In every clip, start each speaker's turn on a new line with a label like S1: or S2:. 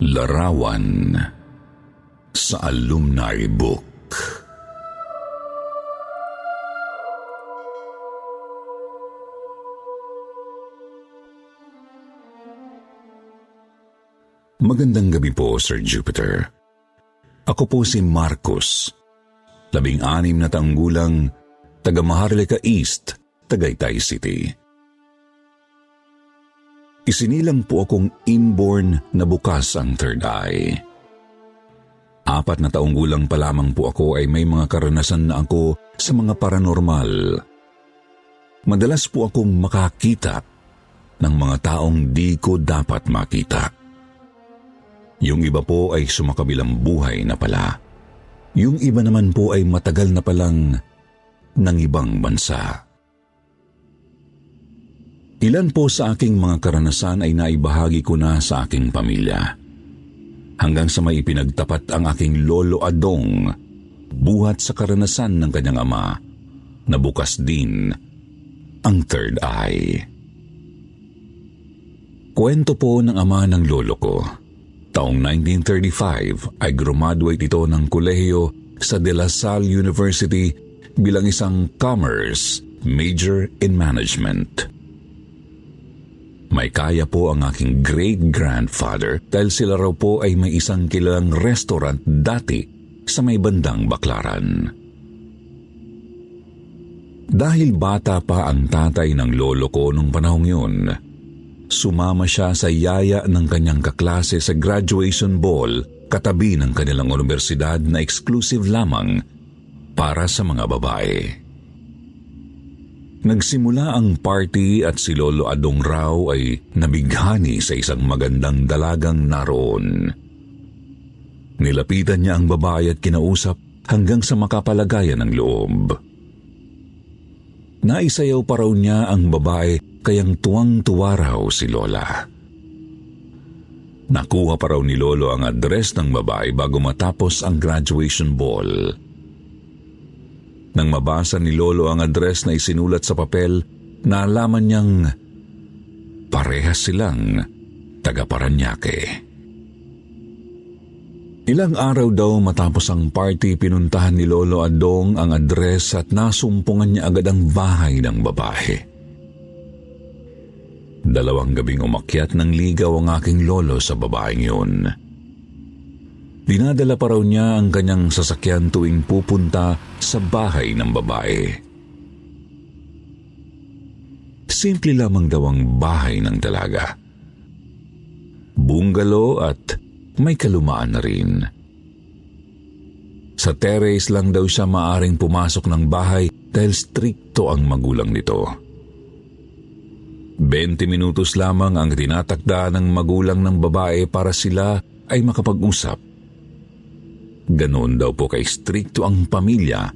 S1: Larawan sa Alumni Book. Magandang gabi po, Sir Jupiter. Ako po si Marcos, labing anim na taong gulang, taga Maharlika East, Tagaytay City. Isinilang po akong inborn na bukas ang third eye. Apat na taong gulang pa lamang po ako ay may mga karanasan na ako sa mga paranormal. Madalas po akong makakita ng mga taong di ko dapat makita. Yung iba po ay sumakabilang buhay na pala. Yung iba naman po ay matagal na palang ng ibang bansa. Ilan po sa aking mga karanasan ay naibahagi ko na sa aking pamilya. Hanggang sa may ipinagtapat ang aking lolo Adong, buhat sa karanasan ng kanyang ama, na bukas din ang third eye. Kwento po ng ama ng lolo ko. Taong 1935 ay graduate ito ng kolehiyo sa De La Salle University bilang isang commerce major in management. May kaya po ang aking great-grandfather dahil sila raw po ay may isang kilalang restaurant dati sa may bandang baklaran. Dahil bata pa ang tatay ng lolo ko nung panahong yun, sumama siya sa yaya ng kanyang kaklase sa graduation ball katabi ng kanilang universidad na exclusive lamang para sa mga babae. Nagsimula ang party at si Lolo Adong raw ay nabighani sa isang magandang dalagang naroon. Nilapitan niya ang babae at kinausap hanggang sa makapalagayan ng loob. Naisayaw pa raw niya ang babae kayang tuwang-tuwa raw si Lola. Nakuha pa raw ni Lolo ang address ng babae bago matapos ang graduation ball. Nang mabasa ni Lolo ang address na isinulat sa papel, naalaman niyang parehas silang taga Paranaque. Ilang araw daw matapos ang party, pinuntahan ni Lolo Adong ang address at nasumpungan niya agad ang bahay ng babae. Dalawang gabing umakyat ng ligaw ang aking lolo sa babaeng yun. Dinadala pa raw niya ang kanyang sasakyan tuwing pupunta sa bahay ng babae. Simple lamang daw ang bahay ng dalaga. Bungalo at may kalumaan na rin. Sa terrace lang daw siya maaring pumasok ng bahay dahil strikto ang magulang nito. 20 minutos lamang ang tinatakda ng magulang ng babae para sila ay makapag-usap. Ganoon daw po kay strikto ang pamilya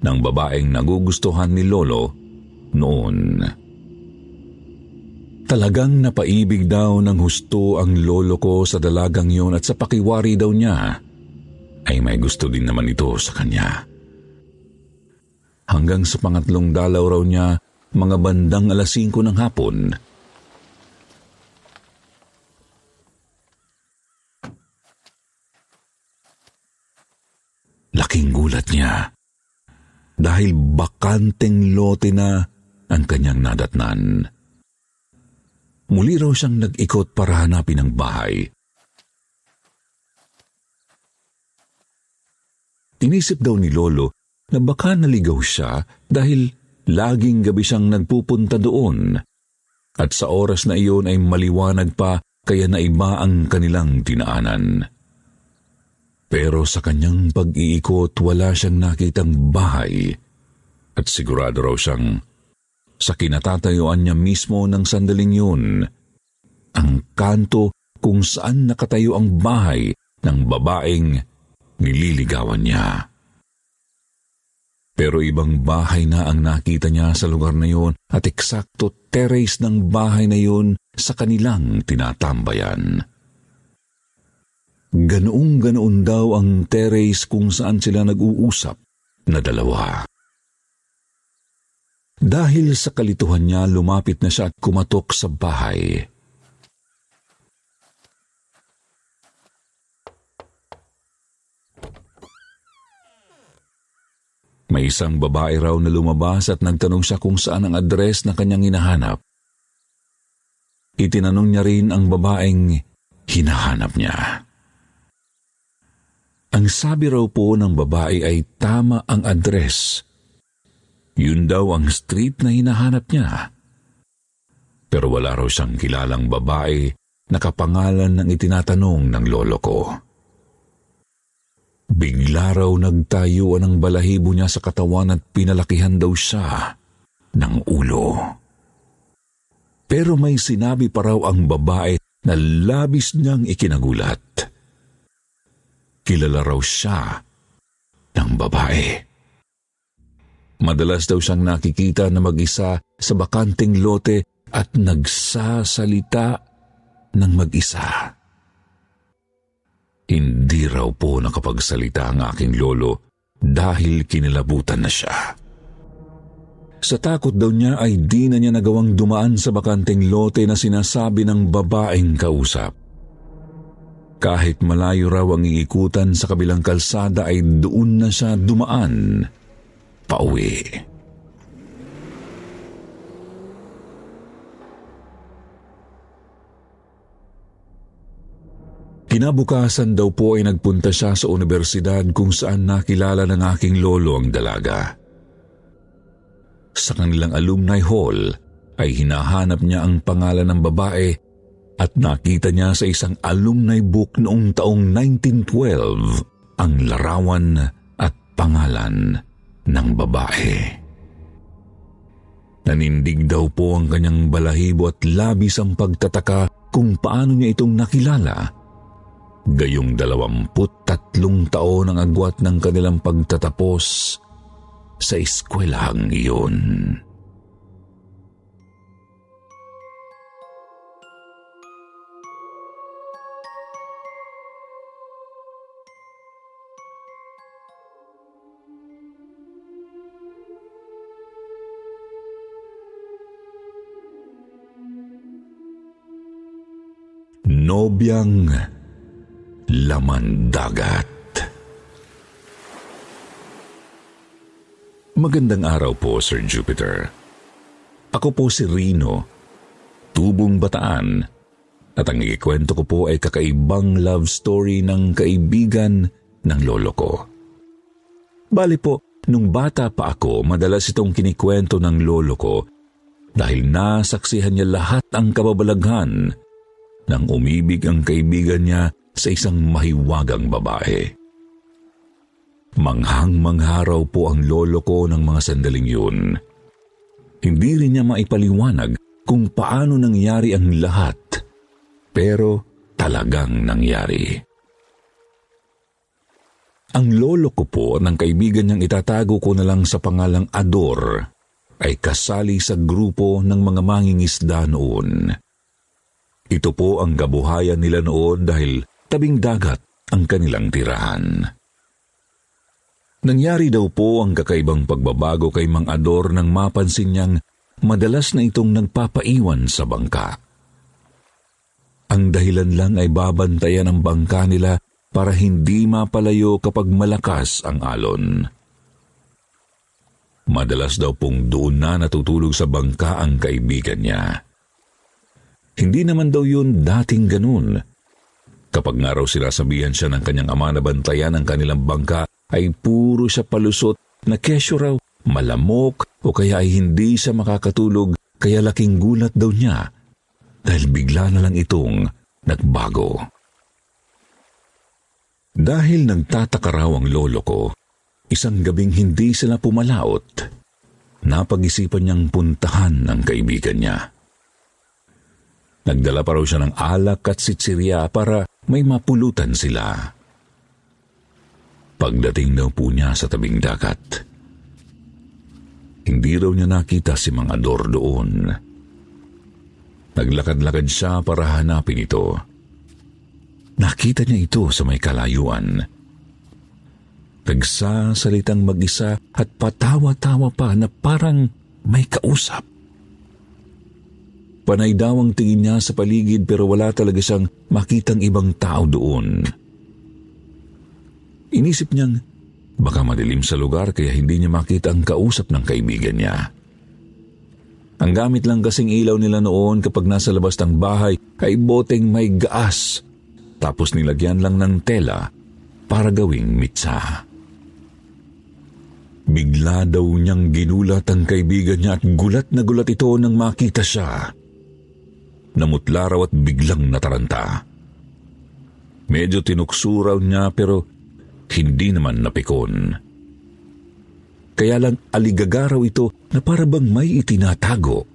S1: ng babaeng nagugustuhan ni Lolo noon. Talagang napaibig daw ng husto ang lolo ko sa dalagang yon at sa pakiwari daw niya ay may gusto din naman ito sa kanya. Hanggang sa pangatlong dalaw raw niya, mga bandang alas 5 ng hapon, Laking gulat niya dahil bakanteng lote na ang kanyang nadatnan. Muli raw siyang nag-ikot para hanapin ang bahay. Inisip daw ni Lolo na baka naligaw siya dahil laging gabi siyang nagpupunta doon at sa oras na iyon ay maliwanag pa kaya naiba ang kanilang tinaanan. Pero sa kanyang pag-iikot, wala siyang nakitang bahay at sigurado raw siyang sa kinatatayuan niya mismo ng sandaling yun, ang kanto kung saan nakatayo ang bahay ng babaeng nililigawan niya. Pero ibang bahay na ang nakita niya sa lugar na yun at eksakto terrace ng bahay na yun sa kanilang tinatambayan. Ganoong ganoon daw ang terrace kung saan sila nag-uusap na dalawa. Dahil sa kalituhan niya, lumapit na siya at kumatok sa bahay. May isang babae raw na lumabas at nagtanong siya kung saan ang address na kanyang hinahanap. Itinanong niya rin ang babaeng hinahanap niya. Ang sabi raw po ng babae ay tama ang address. Yun daw ang street na hinahanap niya. Pero wala raw siyang kilalang babae na kapangalan ng itinatanong ng lolo ko. Bigla raw nagtayuan ang balahibo niya sa katawan at pinalakihan daw siya ng ulo. Pero may sinabi pa raw ang babae na labis niyang ikinagulat kilala raw siya ng babae. Madalas daw siyang nakikita na mag-isa sa bakanting lote at nagsasalita ng mag-isa. Hindi raw po nakapagsalita ang aking lolo dahil kinilabutan na siya. Sa takot daw niya ay di na niya nagawang dumaan sa bakanting lote na sinasabi ng babaeng kausap. Kahit malayo raw ang iikutan sa kabilang kalsada ay doon na siya dumaan pauwi. Kinabukasan daw po ay nagpunta siya sa universidad kung saan nakilala ng aking lolo ang dalaga. Sa kanilang alumni hall ay hinahanap niya ang pangalan ng babae at nakita niya sa isang alumni book noong taong 1912 ang larawan at pangalan ng babae. Nanindig daw po ang kanyang balahibo at labis ang pagtataka kung paano niya itong nakilala. Gayong dalawamput tatlong taon ang agwat ng kanilang pagtatapos sa eskwelahang iyon. Nobyang Laman Dagat. Magandang araw po, Sir Jupiter. Ako po si Rino, tubong bataan, at ang ikikwento ko po ay kakaibang love story ng kaibigan ng lolo ko. Bali po, nung bata pa ako, madalas itong kinikwento ng lolo ko dahil nasaksihan niya lahat ang kababalaghan nang umibig ang kaibigan niya sa isang mahiwagang babae. Manghang-mangharaw po ang lolo ko ng mga sandaling yun. Hindi rin niya maipaliwanag kung paano nangyari ang lahat, pero talagang nangyari. Ang lolo ko po ng kaibigan niyang itatago ko na lang sa pangalang Ador ay kasali sa grupo ng mga mangingisda noon. Ito po ang kabuhayan nila noon dahil tabing dagat ang kanilang tirahan. Nangyari daw po ang kakaibang pagbabago kay Mang Ador nang mapansin niyang madalas na itong nagpapaiwan sa bangka. Ang dahilan lang ay babantayan ang bangka nila para hindi mapalayo kapag malakas ang alon. Madalas daw pong doon na natutulog sa bangka ang kaibigan niya. Hindi naman daw yun dating ganun. Kapag nga raw sinasabihan siya ng kanyang ama na bantayan ang kanilang bangka, ay puro siya palusot na kesyo raw malamok o kaya ay hindi siya makakatulog kaya laking gulat daw niya dahil bigla na lang itong nagbago. Dahil nagtataka raw ang lolo ko, isang gabing hindi sila pumalaot, napag-isipan niyang puntahan ang kaibigan niya. Nagdala pa raw siya ng alak at sitsirya para may mapulutan sila. Pagdating daw po niya sa tabing dagat, hindi raw niya nakita si Mang Ador doon. Naglakad-lakad siya para hanapin ito. Nakita niya ito sa may kalayuan. Nagsasalitang mag-isa at patawa-tawa pa na parang may kausap. Panay daw ang tingin niya sa paligid pero wala talaga siyang makitang ibang tao doon. Inisip niyang baka madilim sa lugar kaya hindi niya makita ang kausap ng kaibigan niya. Ang gamit lang kasing ilaw nila noon kapag nasa labas ng bahay ay boteng may gaas tapos nilagyan lang ng tela para gawing mitsa. Bigla daw niyang ginulat ang kaibigan niya at gulat na gulat ito nang makita siya namutla raw at biglang nataranta. Medyo tinuksuraw niya pero hindi naman napikon. Kaya lang aligagaraw ito na para bang may itinatago.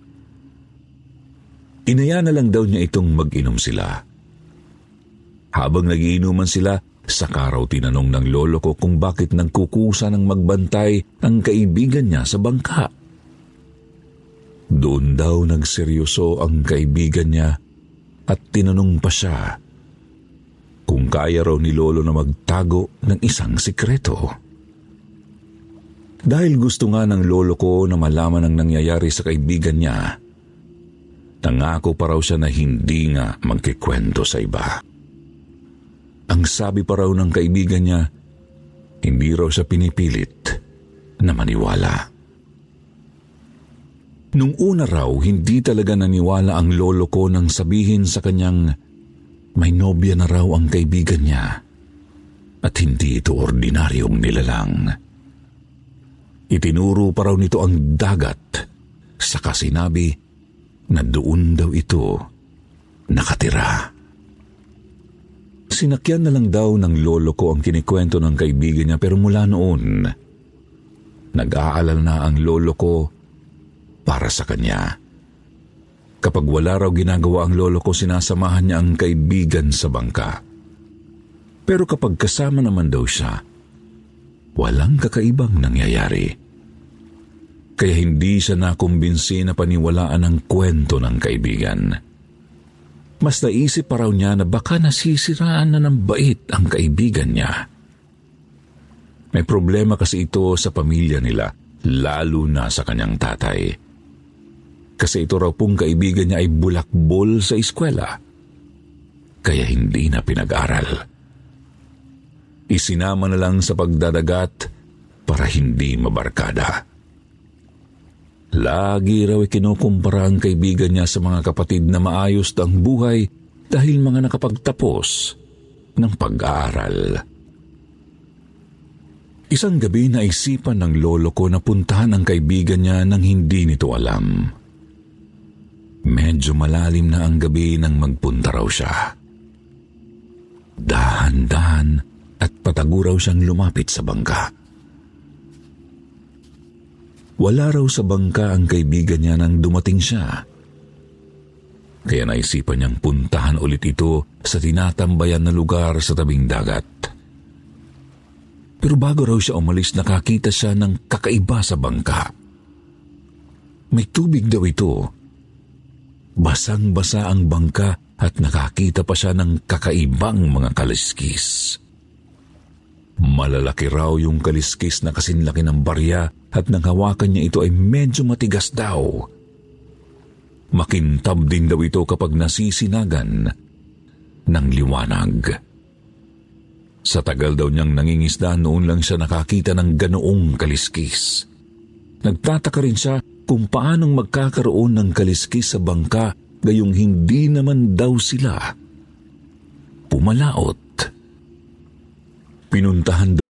S1: Inaya na lang daw niya itong mag-inom sila. Habang nagiinuman sila, sa karaw tinanong ng lolo ko kung bakit nagkukusa ng magbantay ang kaibigan niya sa bangka. Doon daw nagseryoso ang kaibigan niya at tinanong pa siya kung kaya raw ni Lolo na magtago ng isang sikreto. Dahil gusto nga ng lolo ko na malaman ang nangyayari sa kaibigan niya, nangako pa raw siya na hindi nga magkikwento sa iba. Ang sabi pa raw ng kaibigan niya, hindi raw siya pinipilit na maniwala. Nung una raw, hindi talaga naniwala ang lolo ko nang sabihin sa kanyang may nobya na raw ang kaibigan niya at hindi ito ordinaryong nilalang. Itinuro pa raw nito ang dagat saka sinabi na doon daw ito nakatira. Sinakyan na lang daw ng lolo ko ang kinikwento ng kaibigan niya pero mula noon, nag-aalala na ang lolo ko para sa kanya. Kapag wala raw ginagawa ang lolo ko, sinasamahan niya ang kaibigan sa bangka. Pero kapag kasama naman daw siya, walang kakaibang nangyayari. Kaya hindi siya nakumbinsi na paniwalaan ang kwento ng kaibigan. Mas naisip pa raw niya na baka nasisiraan na ng bait ang kaibigan niya. May problema kasi ito sa pamilya nila, lalo na sa kanyang tatay kasi ito raw pong kaibigan niya ay bulakbol sa eskwela. Kaya hindi na pinag-aral. Isinama na lang sa pagdadagat para hindi mabarkada. Lagi raw ikinukumpara ang kaibigan niya sa mga kapatid na maayos ang buhay dahil mga nakapagtapos ng pag-aaral. Isang gabi na isipan ng lolo ko na puntahan ang kaibigan niya nang hindi nito alam. Medyo malalim na ang gabi nang magpunta raw siya. Dahan-dahan at patago raw siyang lumapit sa bangka. Wala raw sa bangka ang kaibigan niya nang dumating siya. Kaya naisipan niyang puntahan ulit ito sa tinatambayan na lugar sa tabing dagat. Pero bago raw siya umalis, nakakita siya ng kakaiba sa bangka. May tubig daw ito Basang-basa ang bangka at nakakita pa siya ng kakaibang mga kaliskis. Malalaki raw yung kaliskis na kasinlaki ng barya at nang hawakan niya ito ay medyo matigas daw. Makintab din daw ito kapag nasisinagan ng liwanag. Sa tagal daw niyang nangingisda noon lang siya nakakita ng ganoong kaliskis. Nagtataka rin siya kung paanong magkakaroon ng kaliskis sa bangka gayong hindi naman daw sila pumalaot. Pinuntahan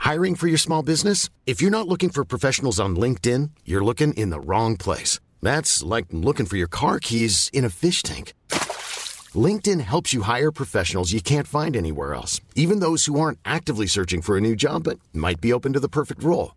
S2: Hiring for your small business? If you're not looking for professionals on LinkedIn, you're looking in the wrong place. That's like looking for your car keys in a fish tank. LinkedIn helps you hire professionals you can't find anywhere else, even those who aren't actively searching for a new job but might be open to the perfect role.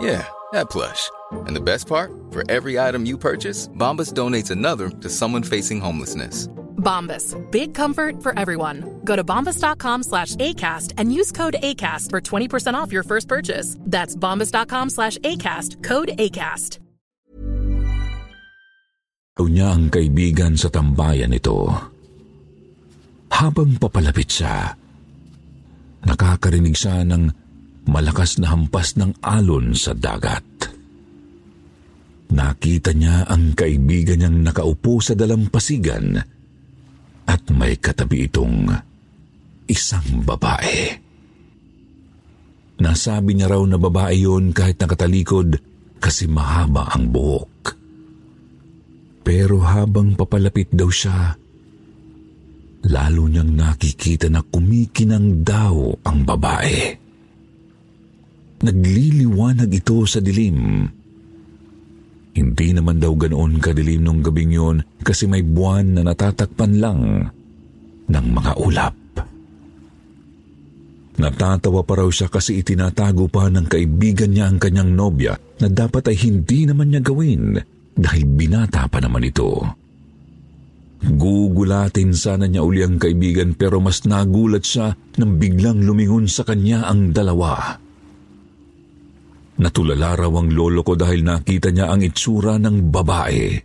S3: Yeah, that plush. And the best part? For every item you purchase, Bombas donates another to someone facing homelessness.
S4: Bombas. Big comfort for everyone. Go to bombas.com slash ACAST and use code ACAST for 20% off your first purchase. That's bombas.com slash ACAST. Code ACAST.
S1: niya ang kaibigan sa tambayan nito. Habang papalapit siya, nakakarinig siya ng malakas na hampas ng alon sa dagat. Nakita niya ang kaibigan niyang nakaupo sa dalampasigan at may katabi itong isang babae. Nasabi niya raw na babae yon kahit nakatalikod kasi mahaba ang buhok. Pero habang papalapit daw siya, lalo niyang nakikita na kumikinang daw ang babae. Nagliliwanag ito sa dilim. Hindi naman daw ganoon kadilim nung gabing yon kasi may buwan na natatakpan lang ng mga ulap. Natatawa pa raw siya kasi itinatago pa ng kaibigan niya ang kanyang nobya na dapat ay hindi naman niya gawin dahil binata pa naman ito. Gugulatin sana niya uli ang kaibigan pero mas nagulat siya nang biglang lumingon sa kanya ang dalawa. Natulala raw ang lolo ko dahil nakita niya ang itsura ng babae.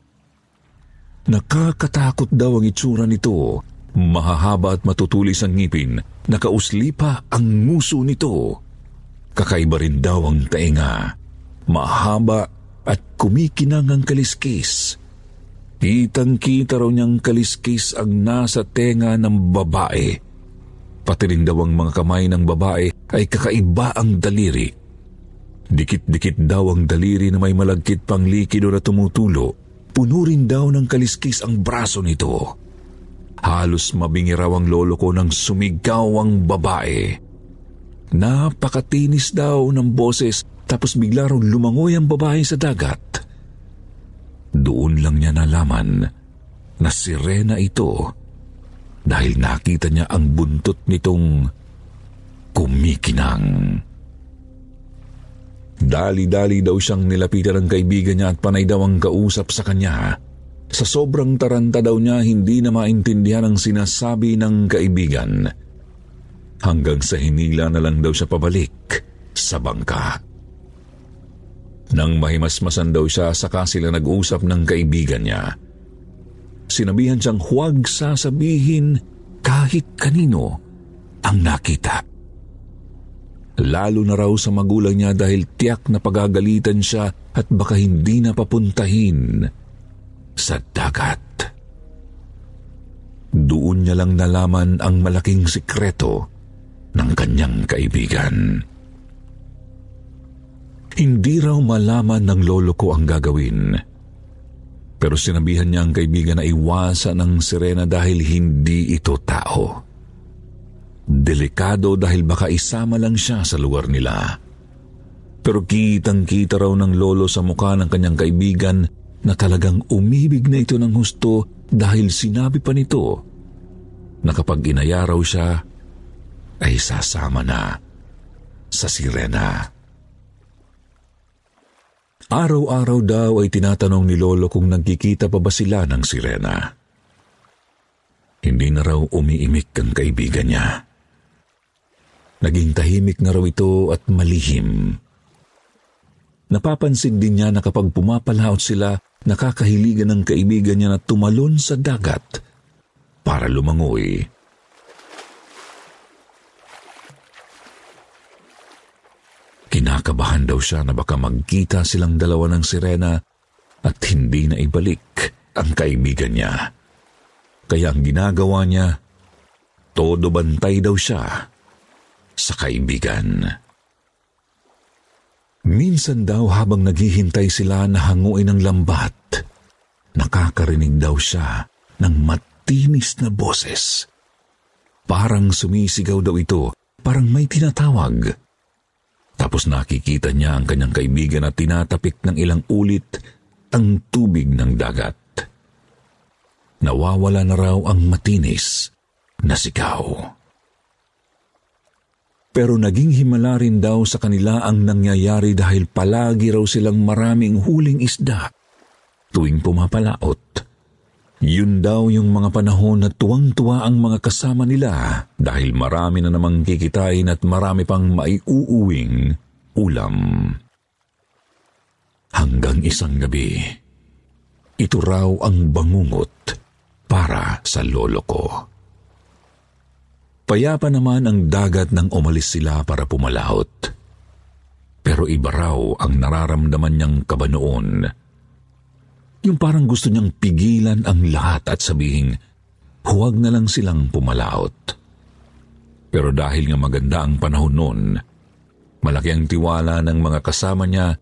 S1: Nakakatakot daw ang itsura nito. Mahahaba at matutulis ang ngipin. Nakausli pa ang nguso nito. Kakaiba rin daw ang tainga. Mahaba at kumikinang ang kaliskis. Kitang-kita raw niyang kaliskis ang nasa tenga ng babae. Pati rin daw ang mga kamay ng babae ay kakaiba ang daliri. Dikit-dikit daw ang daliri na may malagkit pang likido na tumutulo. Puno rin daw ng kaliskis ang braso nito. Halos mabingi raw ang lolo ko nang sumigaw ang babae. Napakatinis daw ng boses tapos bigla raw lumangoy ang babae sa dagat. Doon lang niya nalaman na sirena ito dahil nakita niya ang buntot nitong kumikinang. Dali-dali daw siyang nilapitan ng kaibigan niya at panay daw ang kausap sa kanya. Sa sobrang taranta daw niya, hindi na maintindihan ang sinasabi ng kaibigan. Hanggang sa hinila na lang daw siya pabalik sa bangka. Nang mahimasmasan daw siya, saka sila nag-usap ng kaibigan niya. Sinabihan siyang huwag sasabihin kahit kanino ang nakita. Lalo na raw sa magulang niya dahil tiyak na pagagalitan siya at baka hindi na papuntahin sa dagat. Doon niya lang nalaman ang malaking sikreto ng kanyang kaibigan. Hindi raw malaman ng lolo ko ang gagawin. Pero sinabihan niya ang kaibigan na iwasan ng sirena dahil hindi ito tao. Delikado dahil baka isama lang siya sa lugar nila. Pero kitang-kita raw ng lolo sa mukha ng kanyang kaibigan na talagang umibig na ito ng husto dahil sinabi pa nito na kapag inaya raw siya, ay sasama na sa sirena. Araw-araw daw ay tinatanong ni Lolo kung nagkikita pa ba sila ng sirena. Hindi na raw umiimik ang kaibigan niya. Naging tahimik na raw ito at malihim. Napapansin din niya na kapag pumapalaot sila, nakakahiligan ng kaibigan niya na tumalon sa dagat para lumangoy. Kinakabahan daw siya na baka magkita silang dalawa ng sirena at hindi na ibalik ang kaibigan niya. Kaya ang ginagawa niya, todo bantay daw siya sa kaibigan. Minsan daw habang naghihintay sila na hanguin ng lambat, nakakarinig daw siya ng matinis na boses. Parang sumisigaw daw ito, parang may tinatawag. Tapos nakikita niya ang kanyang kaibigan na tinatapik ng ilang ulit ang tubig ng dagat. Nawawala na raw ang matinis na sigaw. Pero naging himala rin daw sa kanila ang nangyayari dahil palagi raw silang maraming huling isda tuwing pumapalaot. Yun daw yung mga panahon na tuwang-tuwa ang mga kasama nila dahil marami na namang kikitain at marami pang maiuuwing ulam. Hanggang isang gabi, ito raw ang bangungot para sa lolo ko. Payapa naman ang dagat nang umalis sila para pumalaot. Pero iba raw ang nararamdaman niyang kaba noon. Yung parang gusto niyang pigilan ang lahat at sabihin, huwag na lang silang pumalaot. Pero dahil nga maganda ang panahon noon, malaki ang tiwala ng mga kasama niya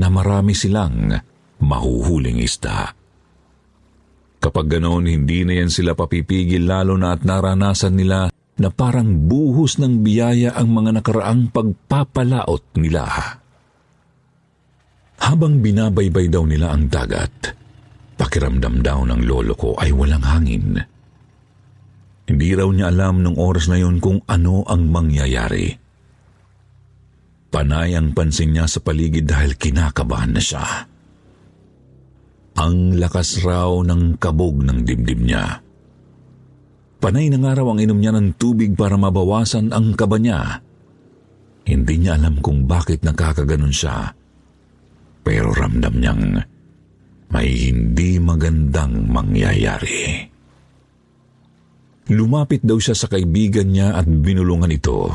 S1: na marami silang mahuhuling isda. Kapag ganoon, hindi na yan sila papipigil lalo na at naranasan nila na parang buhos ng biyaya ang mga nakaraang pagpapalaot nila. Habang binabaybay daw nila ang dagat, pakiramdam daw ng lolo ko ay walang hangin. Hindi raw niya alam nung oras na yun kung ano ang mangyayari. Panay ang pansin niya sa paligid dahil kinakabahan na siya. Ang lakas raw ng kabog ng dibdib niya. Panay na nga raw ang inom niya ng tubig para mabawasan ang kaba niya. Hindi niya alam kung bakit nakakaganon siya. Pero ramdam niyang may hindi magandang mangyayari. Lumapit daw siya sa kaibigan niya at binulungan ito.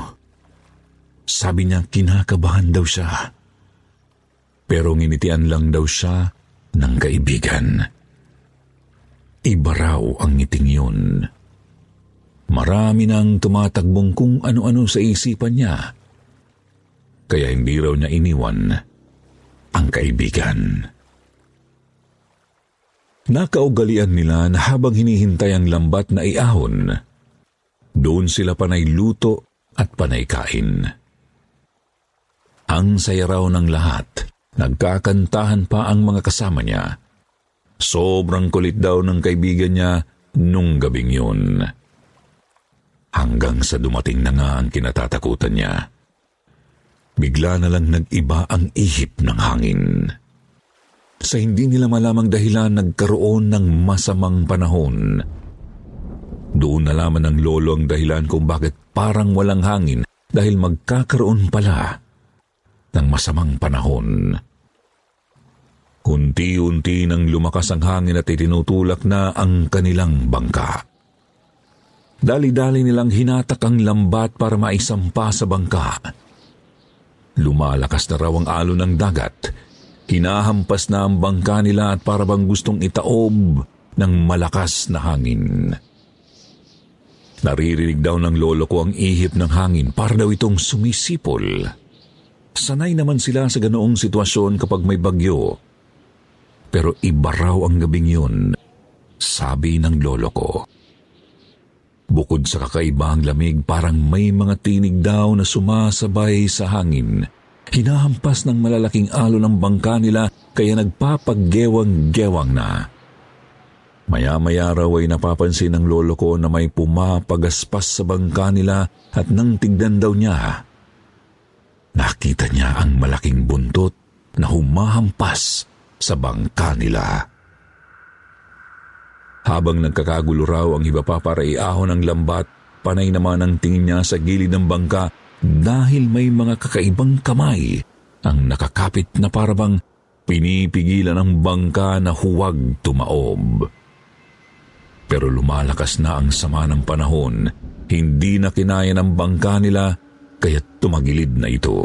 S1: Sabi niya kinakabahan daw siya. Pero nginitian lang daw siya ng kaibigan. Iba raw ang ngiting yun. Marami nang tumatagbong kung ano-ano sa isipan niya. Kaya hindi raw niya iniwan ang kaibigan. Nakaugalian nila na habang hinihintay ang lambat na iahon, doon sila panay luto at panay kain. Ang saya raw ng lahat, nagkakantahan pa ang mga kasama niya. Sobrang kulit daw ng kaibigan niya nung gabing yun hanggang sa dumating na nga ang kinatatakutan niya. Bigla na lang nag-iba ang ihip ng hangin. Sa hindi nila malamang dahilan nagkaroon ng masamang panahon. Doon nalaman ng lolo ang dahilan kung bakit parang walang hangin dahil magkakaroon pala ng masamang panahon. Unti-unti nang lumakas ang hangin at itinutulak na ang kanilang bangka. Dali-dali nilang hinatak ang lambat para maisampa sa bangka. Lumalakas na raw ang alon ng dagat. Hinahampas na ang bangka nila at para bang gustong itaob ng malakas na hangin. Naririnig daw ng lolo ko ang ihip ng hangin para daw itong sumisipol. Sanay naman sila sa ganoong sitwasyon kapag may bagyo. Pero iba raw ang gabing yun, sabi ng lolo ko. Bukod sa kakaibang lamig, parang may mga tinig daw na sumasabay sa hangin. Hinahampas ng malalaking alo ng bangka nila kaya nagpapaggewang-gewang na. Maya-maya raw ay napapansin ng lolo ko na may pumapagaspas sa bangka nila at nang tignan daw niya, nakita niya ang malaking buntot na humahampas sa bangka nila. Habang nagkakagulo raw ang iba pa para iahon ang lambat, panay naman ang tingin niya sa gilid ng bangka dahil may mga kakaibang kamay ang nakakapit na parabang pinipigilan ang bangka na huwag tumaob. Pero lumalakas na ang sama ng panahon, hindi na kinaya ng bangka nila kaya tumagilid na ito.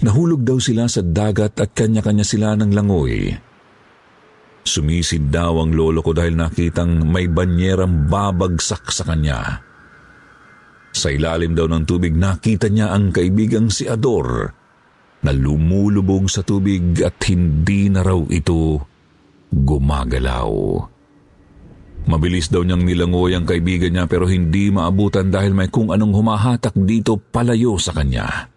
S1: Nahulog daw sila sa dagat at kanya-kanya sila ng langoy. Sumisid daw ang lolo ko dahil nakitang may banyerang babagsak sa kanya. Sa ilalim daw ng tubig nakita niya ang kaibigang si Ador na lumulubog sa tubig at hindi na raw ito gumagalaw. Mabilis daw niyang nilangoy ang kaibigan niya pero hindi maabutan dahil may kung anong humahatak dito palayo sa kanya.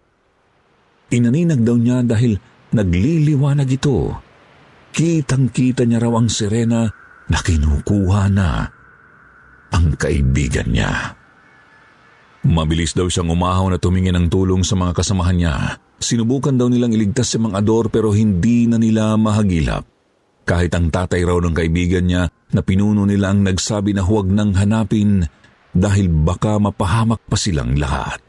S1: Inaninag daw niya dahil nagliliwanag ito. Kitang-kita niya raw ang sirena na kinukuha na ang kaibigan niya. Mabilis daw siyang umahaw na tumingin ng tulong sa mga kasamahan niya. Sinubukan daw nilang iligtas si Mang Ador pero hindi na nila mahagilap. Kahit ang tatay raw ng kaibigan niya na pinuno nila ang nagsabi na huwag nang hanapin dahil baka mapahamak pa silang lahat.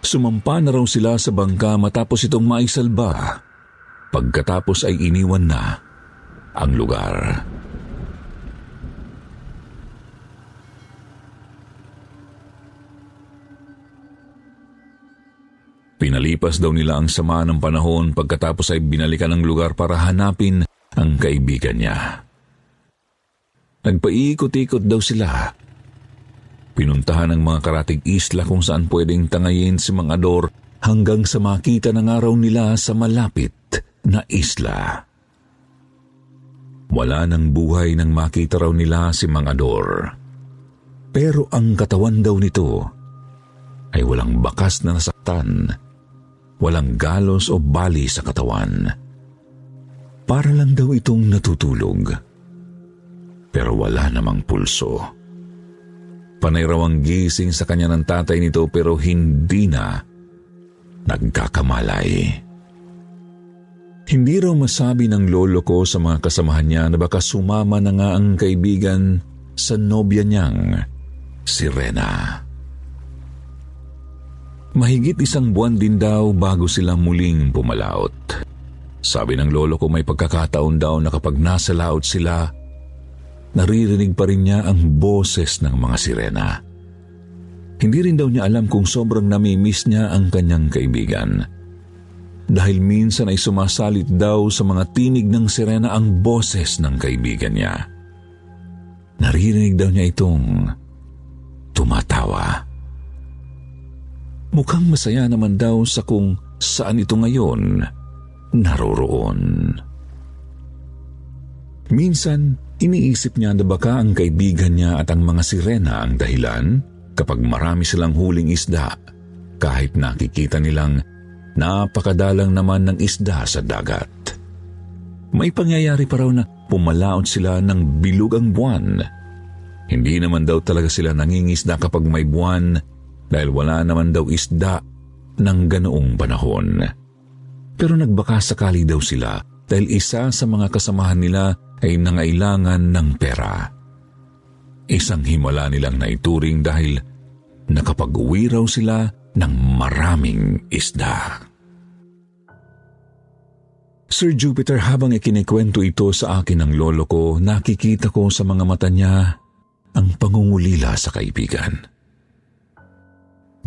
S1: Sumampa na raw sila sa bangka matapos itong maisalba. Pagkatapos ay iniwan na ang lugar. Pinalipas daw nila ang sama ng panahon pagkatapos ay binalikan ng lugar para hanapin ang kaibigan niya. Nagpaikot-ikot daw sila. Pinuntahan ng mga karatig isla kung saan pwedeng tangayin si Mang Ador hanggang sa makita ng araw nila sa malapit na isla. Wala nang buhay nang makita raw nila si Mang Ador. Pero ang katawan daw nito ay walang bakas na nasaktan walang galos o bali sa katawan. Para lang daw itong natutulog. Pero wala namang pulso. Panay gising sa kanya ng tatay nito pero hindi na nagkakamalay. Hindi raw masabi ng lolo ko sa mga kasamahan niya na baka sumama na nga ang kaibigan sa nobya niyang, si Rena. Mahigit isang buwan din daw bago sila muling pumalaot. Sabi ng lolo ko may pagkakataon daw na kapag nasa laot sila, naririnig pa rin niya ang boses ng mga sirena. Hindi rin daw niya alam kung sobrang namimiss niya ang kanyang kaibigan. Dahil minsan ay sumasalit daw sa mga tinig ng sirena ang boses ng kaibigan niya. Naririnig daw niya itong tumatawa. Mukhang masaya naman daw sa kung saan ito ngayon naroroon. Minsan, iniisip niya na baka ang kaibigan niya at ang mga sirena ang dahilan kapag marami silang huling isda kahit nakikita nilang napakadalang naman ng isda sa dagat. May pangyayari pa raw na pumalaot sila ng bilog ang buwan. Hindi naman daw talaga sila nangingisda kapag may buwan dahil wala naman daw isda ng ganoong panahon. Pero nagbaka sakali daw sila dahil isa sa mga kasamahan nila ay nangailangan ng pera. Isang himala nilang naituring dahil nakapag-uwi raw sila ng maraming isda. Sir Jupiter, habang ikinikwento ito sa akin ng lolo ko, nakikita ko sa mga mata niya ang pangungulila sa kaibigan.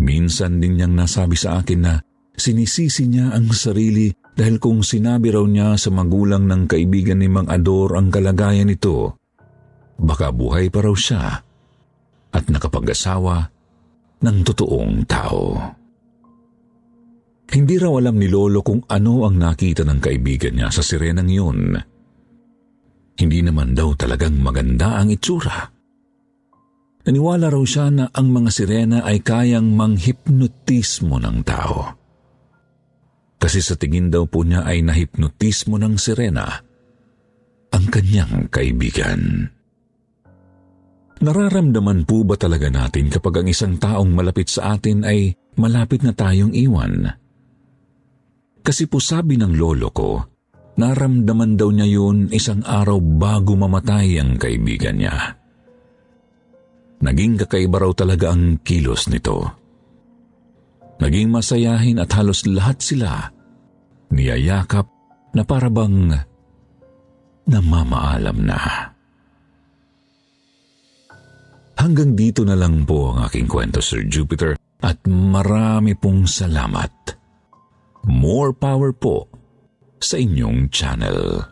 S1: Minsan din niyang nasabi sa akin na sinisisi niya ang sarili dahil kung sinabi raw niya sa magulang ng kaibigan ni Mang Ador ang kalagayan nito, baka buhay pa raw siya at nakapag-asawa ng totoong tao. Hindi raw alam ni Lolo kung ano ang nakita ng kaibigan niya sa sirenang yun. Hindi naman daw talagang maganda ang itsura. Naniwala raw siya na ang mga sirena ay kayang manghipnotismo ng tao. Kasi sa tingin daw po niya ay nahipnotismo ng sirena ang kanyang kaibigan. Nararamdaman po ba talaga natin kapag ang isang taong malapit sa atin ay malapit na tayong iwan? Kasi po sabi ng lolo ko, naramdaman daw niya yun isang araw bago mamatay ang kaibigan niya. Naging kakaiba raw talaga ang kilos nito. Naging masayahin at halos lahat sila niyayakap na parabang namamaalam na. Hanggang dito na lang po ang aking kwento, Sir Jupiter, at marami pong salamat. More power po sa inyong channel.